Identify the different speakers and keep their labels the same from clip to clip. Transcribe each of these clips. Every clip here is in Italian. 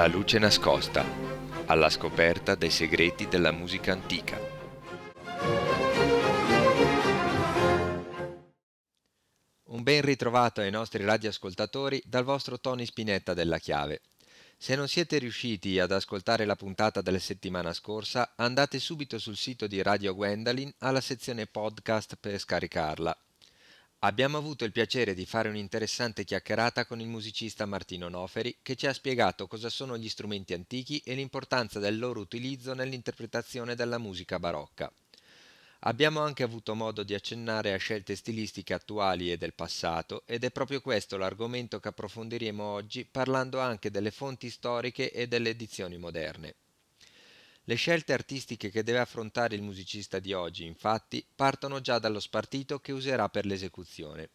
Speaker 1: La luce nascosta, alla scoperta dei segreti della musica antica. Un ben ritrovato ai nostri radioascoltatori dal vostro Tony Spinetta della Chiave. Se non siete riusciti ad ascoltare la puntata della settimana scorsa, andate subito sul sito di Radio Gwendolyn alla sezione podcast per scaricarla. Abbiamo avuto il piacere di fare un'interessante chiacchierata con il musicista Martino Noferi che ci ha spiegato cosa sono gli strumenti antichi e l'importanza del loro utilizzo nell'interpretazione della musica barocca. Abbiamo anche avuto modo di accennare a scelte stilistiche attuali e del passato ed è proprio questo l'argomento che approfondiremo oggi parlando anche delle fonti storiche e delle edizioni moderne. Le scelte artistiche che deve affrontare il musicista di oggi, infatti, partono già dallo spartito che userà per l'esecuzione.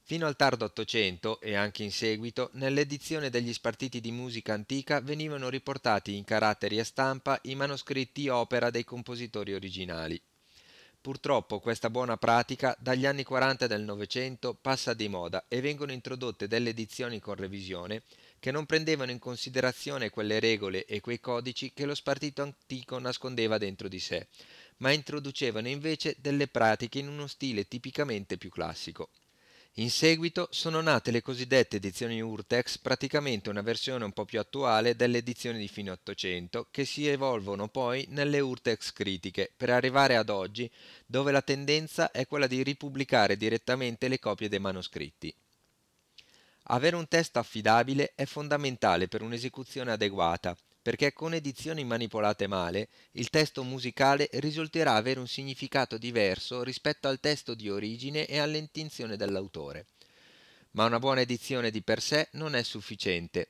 Speaker 1: Fino al tardo Ottocento e anche in seguito, nell'edizione degli spartiti di musica antica venivano riportati in caratteri a stampa i manoscritti opera dei compositori originali. Purtroppo questa buona pratica dagli anni 40 del Novecento passa di moda e vengono introdotte delle edizioni con revisione che non prendevano in considerazione quelle regole e quei codici che lo spartito antico nascondeva dentro di sé, ma introducevano invece delle pratiche in uno stile tipicamente più classico. In seguito sono nate le cosiddette edizioni Urtex, praticamente una versione un po' più attuale delle edizioni di fine Ottocento, che si evolvono poi nelle Urtex critiche, per arrivare ad oggi, dove la tendenza è quella di ripubblicare direttamente le copie dei manoscritti. Avere un testo affidabile è fondamentale per un'esecuzione adeguata, perché con edizioni manipolate male il testo musicale risulterà avere un significato diverso rispetto al testo di origine e all'intenzione dell'autore. Ma una buona edizione di per sé non è sufficiente.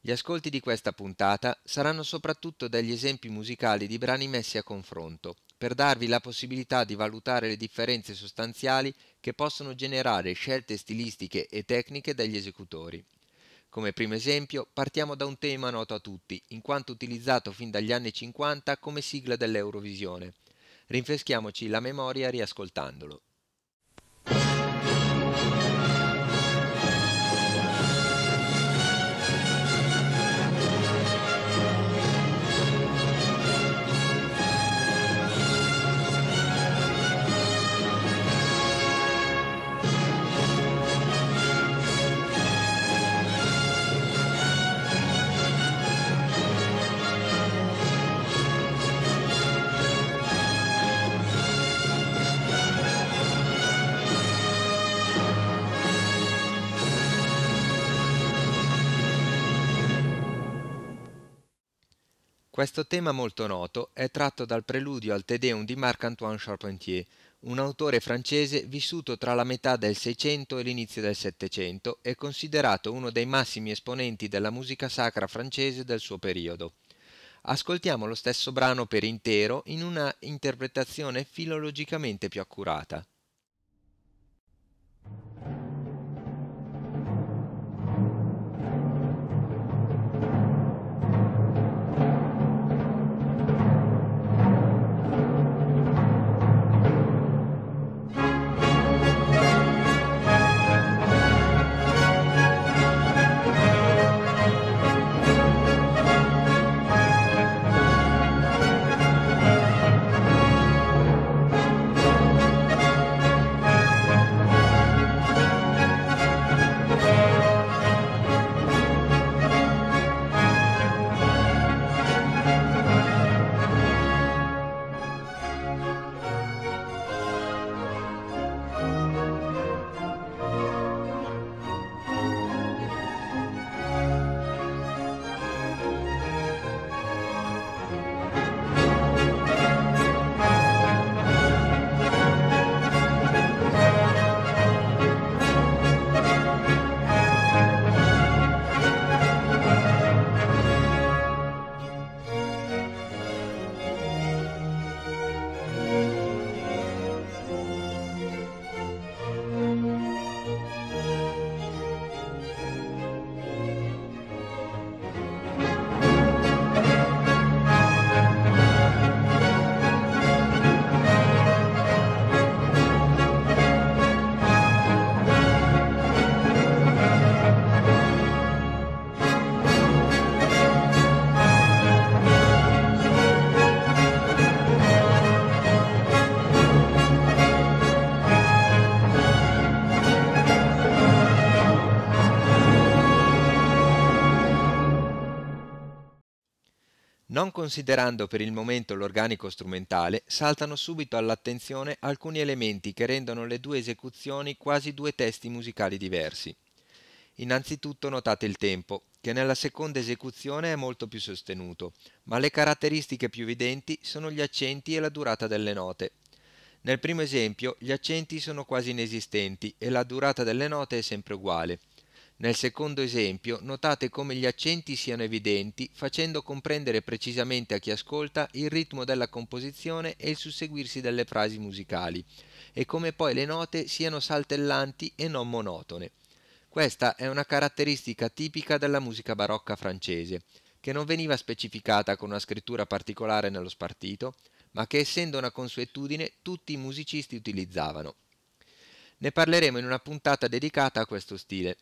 Speaker 1: Gli ascolti di questa puntata saranno soprattutto degli esempi musicali di brani messi a confronto, per darvi la possibilità di valutare le differenze sostanziali che possono generare scelte stilistiche e tecniche degli esecutori. Come primo esempio partiamo da un tema noto a tutti, in quanto utilizzato fin dagli anni 50 come sigla dell'Eurovisione. Rinfreschiamoci la memoria riascoltandolo. Questo tema molto noto è tratto dal preludio al Te Deum di Marc-Antoine Charpentier, un autore francese vissuto tra la metà del Seicento e l'inizio del Settecento e considerato uno dei massimi esponenti della musica sacra francese del suo periodo. Ascoltiamo lo stesso brano per intero in una interpretazione filologicamente più accurata. Non considerando per il momento l'organico strumentale, saltano subito all'attenzione alcuni elementi che rendono le due esecuzioni quasi due testi musicali diversi. Innanzitutto notate il tempo, che nella seconda esecuzione è molto più sostenuto, ma le caratteristiche più evidenti sono gli accenti e la durata delle note. Nel primo esempio gli accenti sono quasi inesistenti e la durata delle note è sempre uguale. Nel secondo esempio notate come gli accenti siano evidenti facendo comprendere precisamente a chi ascolta il ritmo della composizione e il susseguirsi delle frasi musicali e come poi le note siano saltellanti e non monotone. Questa è una caratteristica tipica della musica barocca francese, che non veniva specificata con una scrittura particolare nello spartito, ma che essendo una consuetudine tutti i musicisti utilizzavano. Ne parleremo in una puntata dedicata a questo stile.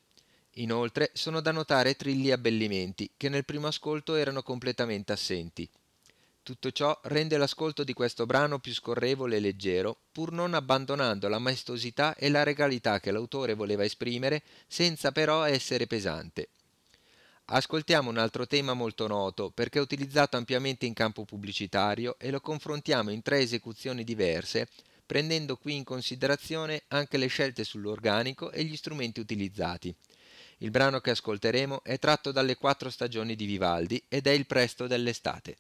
Speaker 1: Inoltre sono da notare trilli e abbellimenti che nel primo ascolto erano completamente assenti. Tutto ciò rende l'ascolto di questo brano più scorrevole e leggero, pur non abbandonando la maestosità e la regalità che l'autore voleva esprimere, senza però essere pesante. Ascoltiamo un altro tema molto noto perché utilizzato ampiamente in campo pubblicitario e lo confrontiamo in tre esecuzioni diverse, prendendo qui in considerazione anche le scelte sull'organico e gli strumenti utilizzati. Il brano che ascolteremo è tratto dalle quattro stagioni di Vivaldi ed è il presto dell'estate.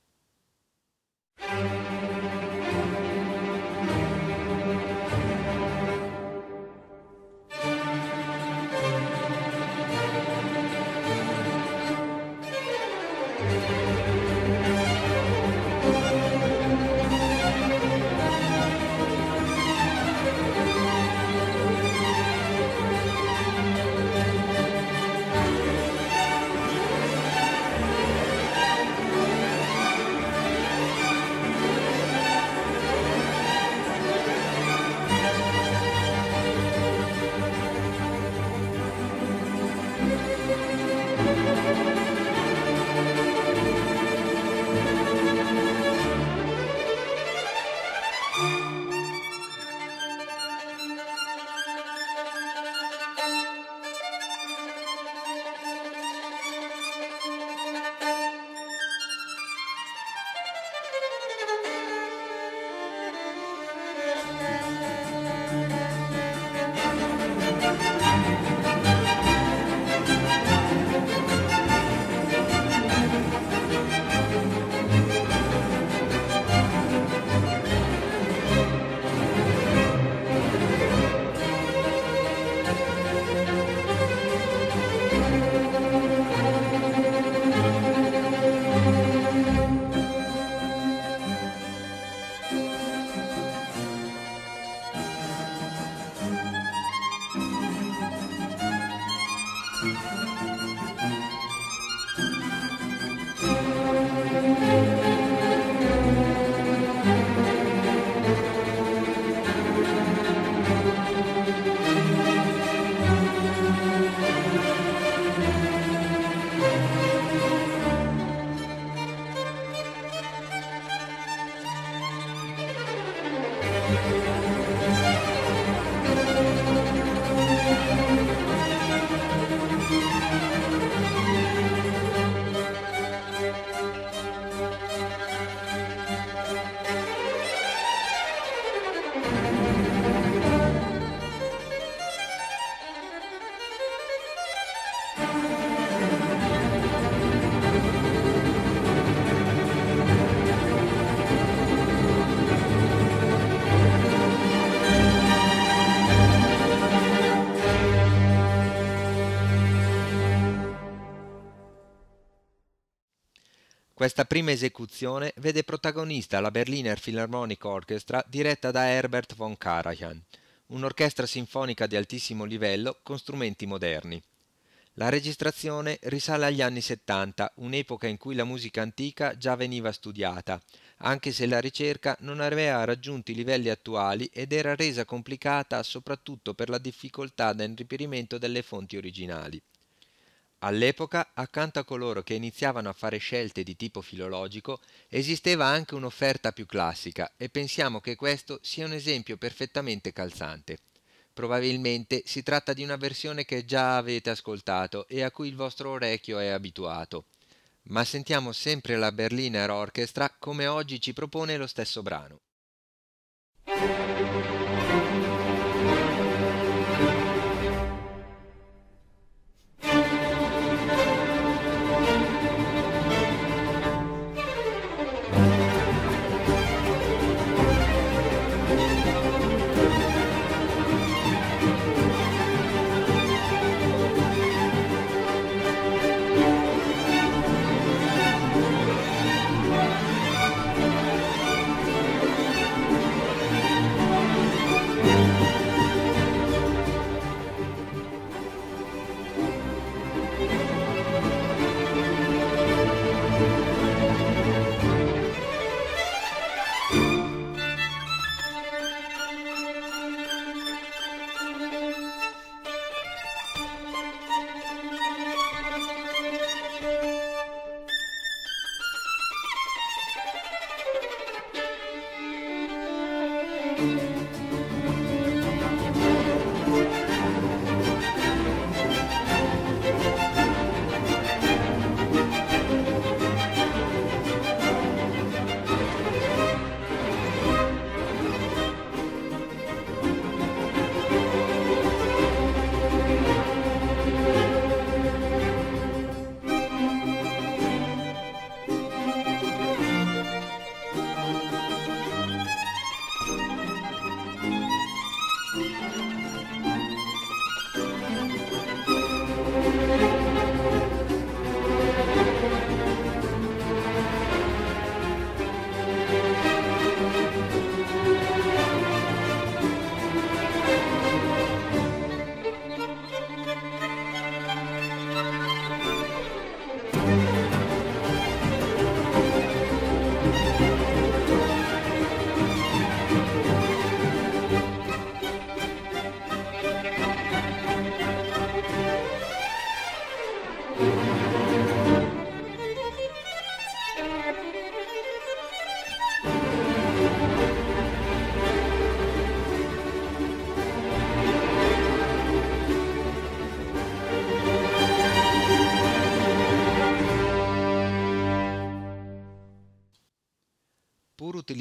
Speaker 1: Questa prima esecuzione vede protagonista la Berliner Philharmonic Orchestra diretta da Herbert von Karajan, un'orchestra sinfonica di altissimo livello con strumenti moderni. La registrazione risale agli anni 70, un'epoca in cui la musica antica già veniva studiata, anche se la ricerca non aveva raggiunto i livelli attuali ed era resa complicata soprattutto per la difficoltà nel reperimento delle fonti originali. All'epoca, accanto a coloro che iniziavano a fare scelte di tipo filologico, esisteva anche un'offerta più classica e pensiamo che questo sia un esempio perfettamente calzante. Probabilmente si tratta di una versione che già avete ascoltato e a cui il vostro orecchio è abituato. ma sentiamo sempre la Berliner Orchestra come oggi ci propone lo stesso brano.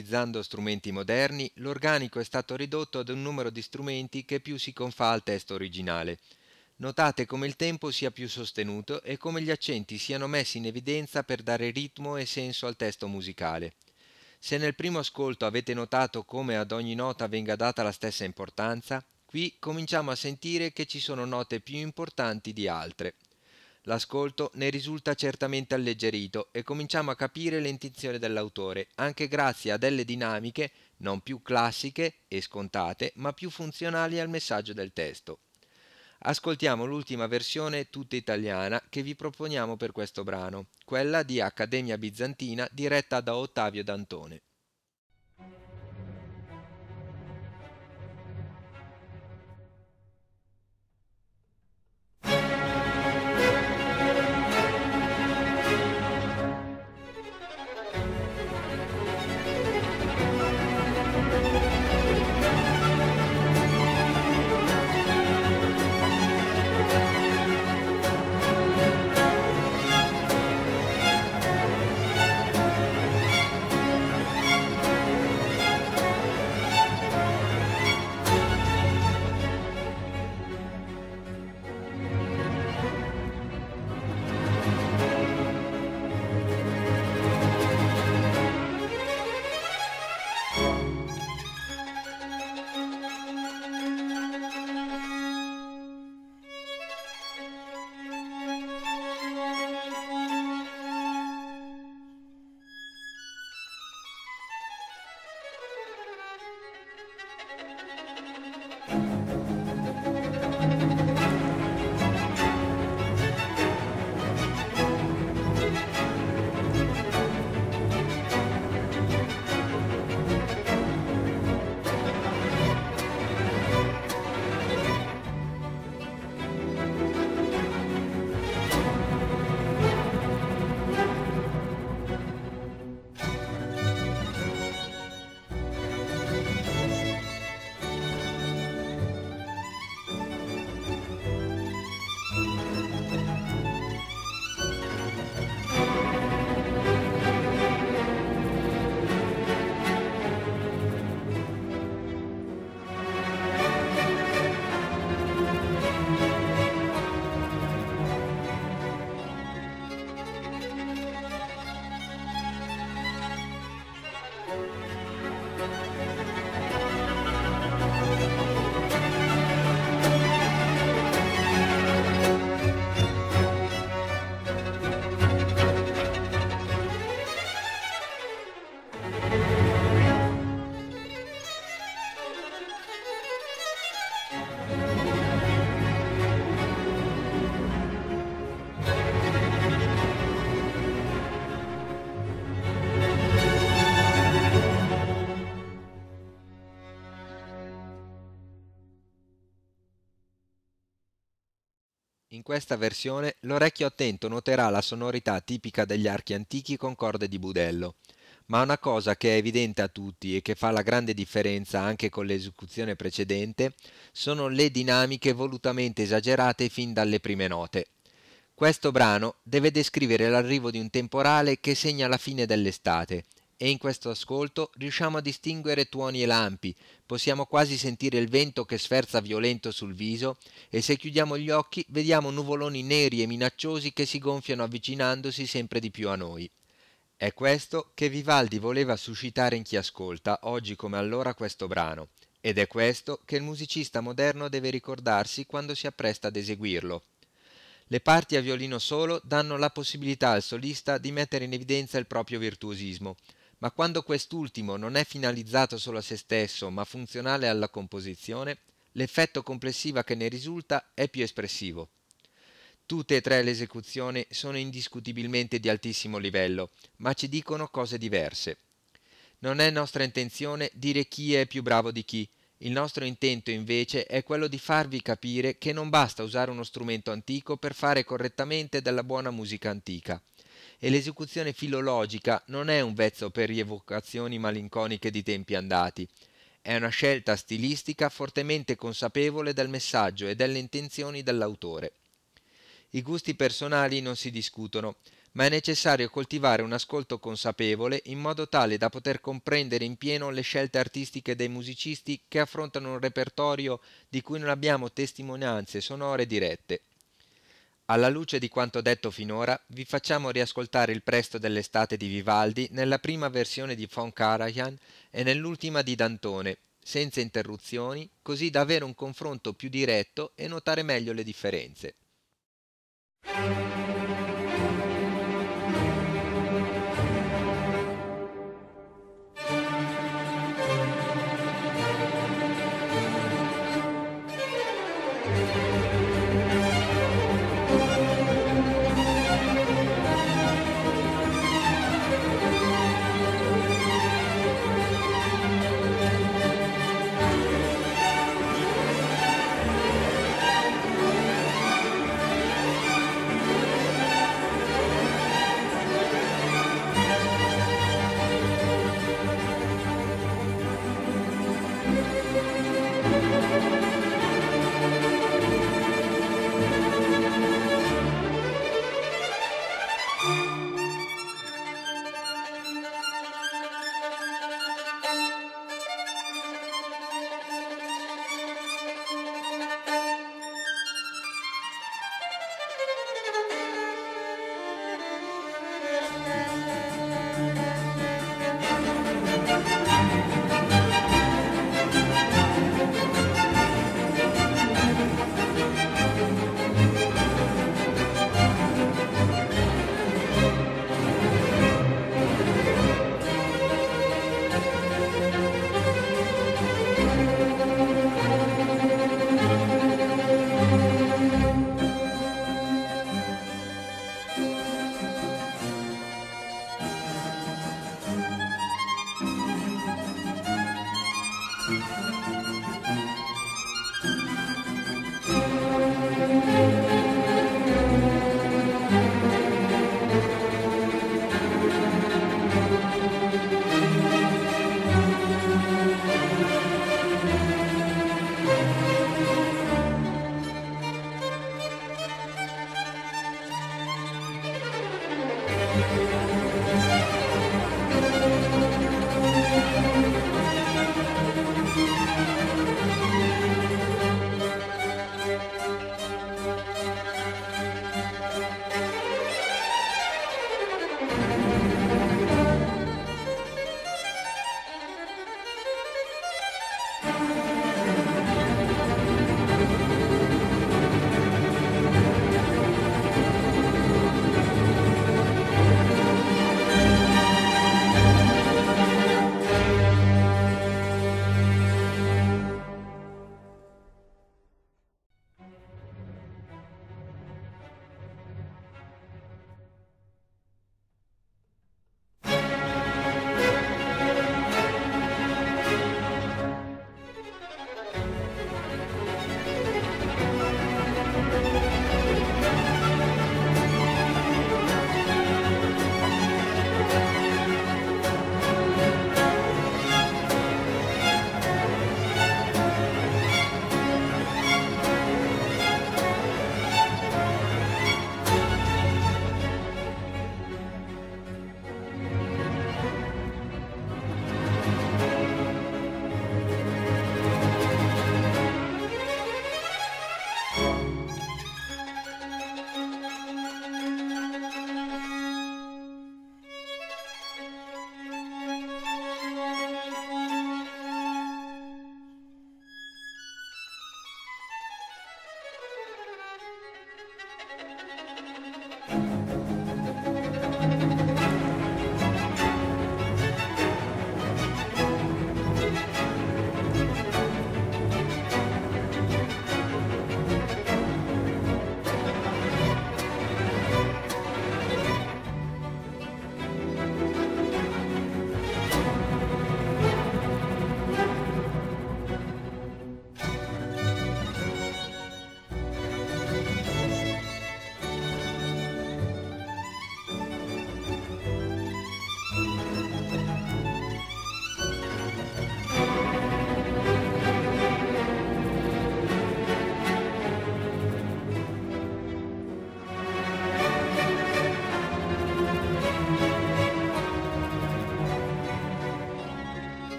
Speaker 1: Utilizzando strumenti moderni, l'organico è stato ridotto ad un numero di strumenti che più si confà al testo originale. Notate come il tempo sia più sostenuto e come gli accenti siano messi in evidenza per dare ritmo e senso al testo musicale. Se nel primo ascolto avete notato come ad ogni nota venga data la stessa importanza, qui cominciamo a sentire che ci sono note più importanti di altre. L'ascolto ne risulta certamente alleggerito e cominciamo a capire le intenzioni dell'autore, anche grazie a delle dinamiche non più classiche e scontate, ma più funzionali al messaggio del testo. Ascoltiamo l'ultima versione tutta italiana che vi proponiamo per questo brano, quella di Accademia Bizantina diretta da Ottavio D'Antone. Questa versione l'orecchio attento noterà la sonorità tipica degli archi antichi con corde di budello. Ma una cosa che è evidente a tutti e che fa la grande differenza anche con l'esecuzione precedente sono le dinamiche volutamente esagerate fin dalle prime note. Questo brano deve descrivere l'arrivo di un temporale che segna la fine dell'estate e in questo ascolto riusciamo a distinguere tuoni e lampi, possiamo quasi sentire il vento che sferza violento sul viso e se chiudiamo gli occhi vediamo nuvoloni neri e minacciosi che si gonfiano avvicinandosi sempre di più a noi. È questo che Vivaldi voleva suscitare in chi ascolta, oggi come allora, questo brano, ed è questo che il musicista moderno deve ricordarsi quando si appresta ad eseguirlo. Le parti a violino solo danno la possibilità al solista di mettere in evidenza il proprio virtuosismo, ma quando quest'ultimo non è finalizzato solo a se stesso, ma funzionale alla composizione, l'effetto complessivo che ne risulta è più espressivo. Tutte e tre le esecuzioni sono indiscutibilmente di altissimo livello, ma ci dicono cose diverse. Non è nostra intenzione dire chi è più bravo di chi, il nostro intento invece è quello di farvi capire che non basta usare uno strumento antico per fare correttamente della buona musica antica e l'esecuzione filologica non è un vezzo per rievocazioni malinconiche di tempi andati, è una scelta stilistica fortemente consapevole del messaggio e delle intenzioni dell'autore. I gusti personali non si discutono, ma è necessario coltivare un ascolto consapevole in modo tale da poter comprendere in pieno le scelte artistiche dei musicisti che affrontano un repertorio di cui non abbiamo testimonianze sonore dirette. Alla luce di quanto detto finora, vi facciamo riascoltare il presto dell'estate di Vivaldi nella prima versione di von Karajan e nell'ultima di Dantone, senza interruzioni, così da avere un confronto più diretto e notare meglio le differenze.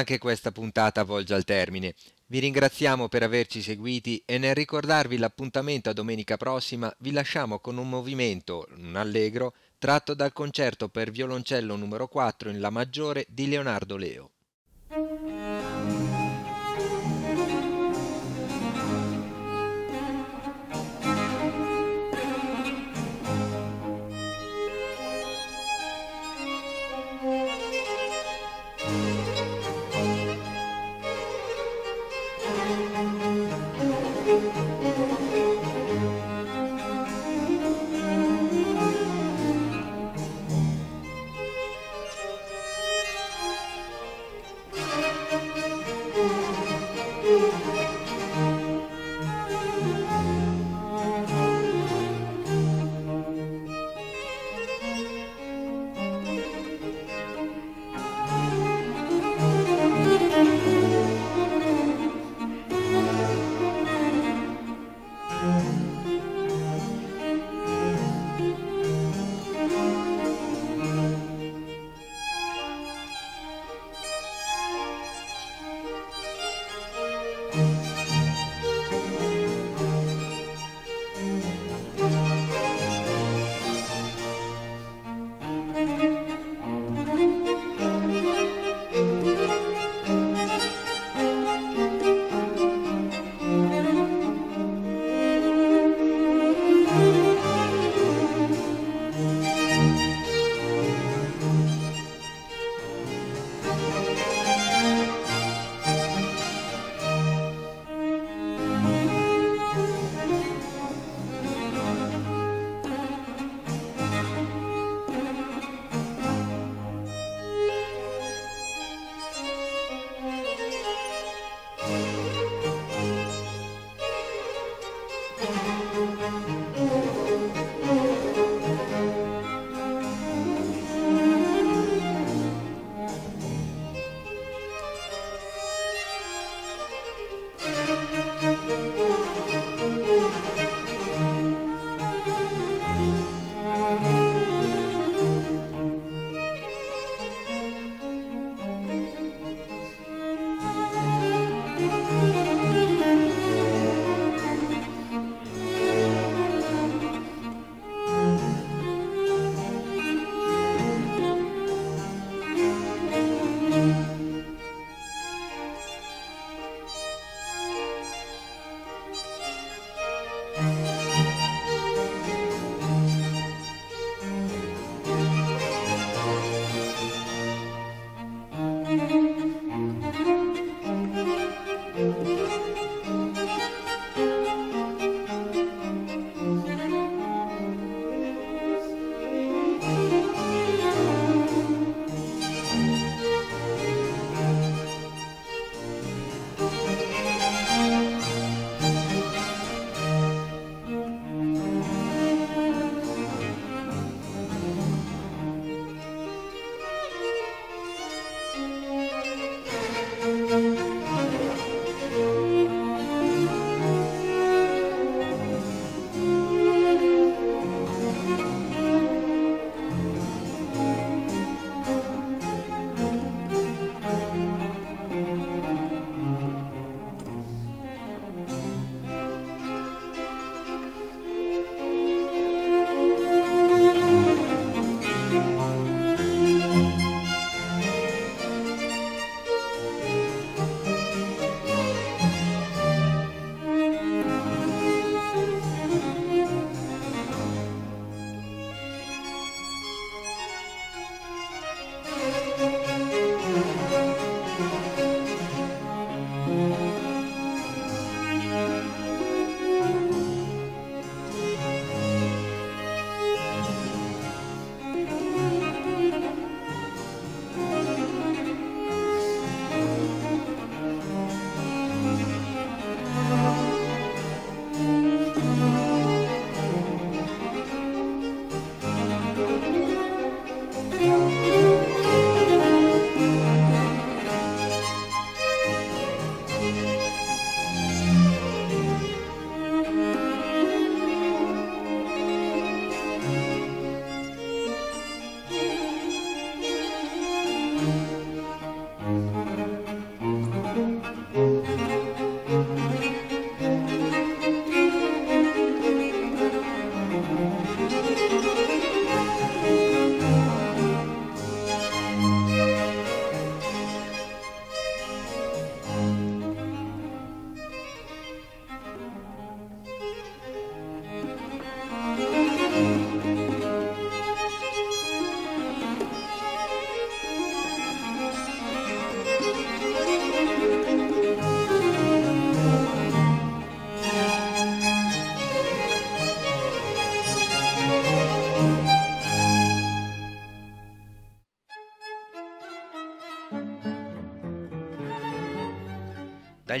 Speaker 1: Anche questa puntata volge al termine. Vi ringraziamo per averci seguiti e nel ricordarvi l'appuntamento a domenica prossima vi lasciamo con un movimento, un allegro, tratto dal concerto per violoncello numero 4 in La maggiore di Leonardo Leo.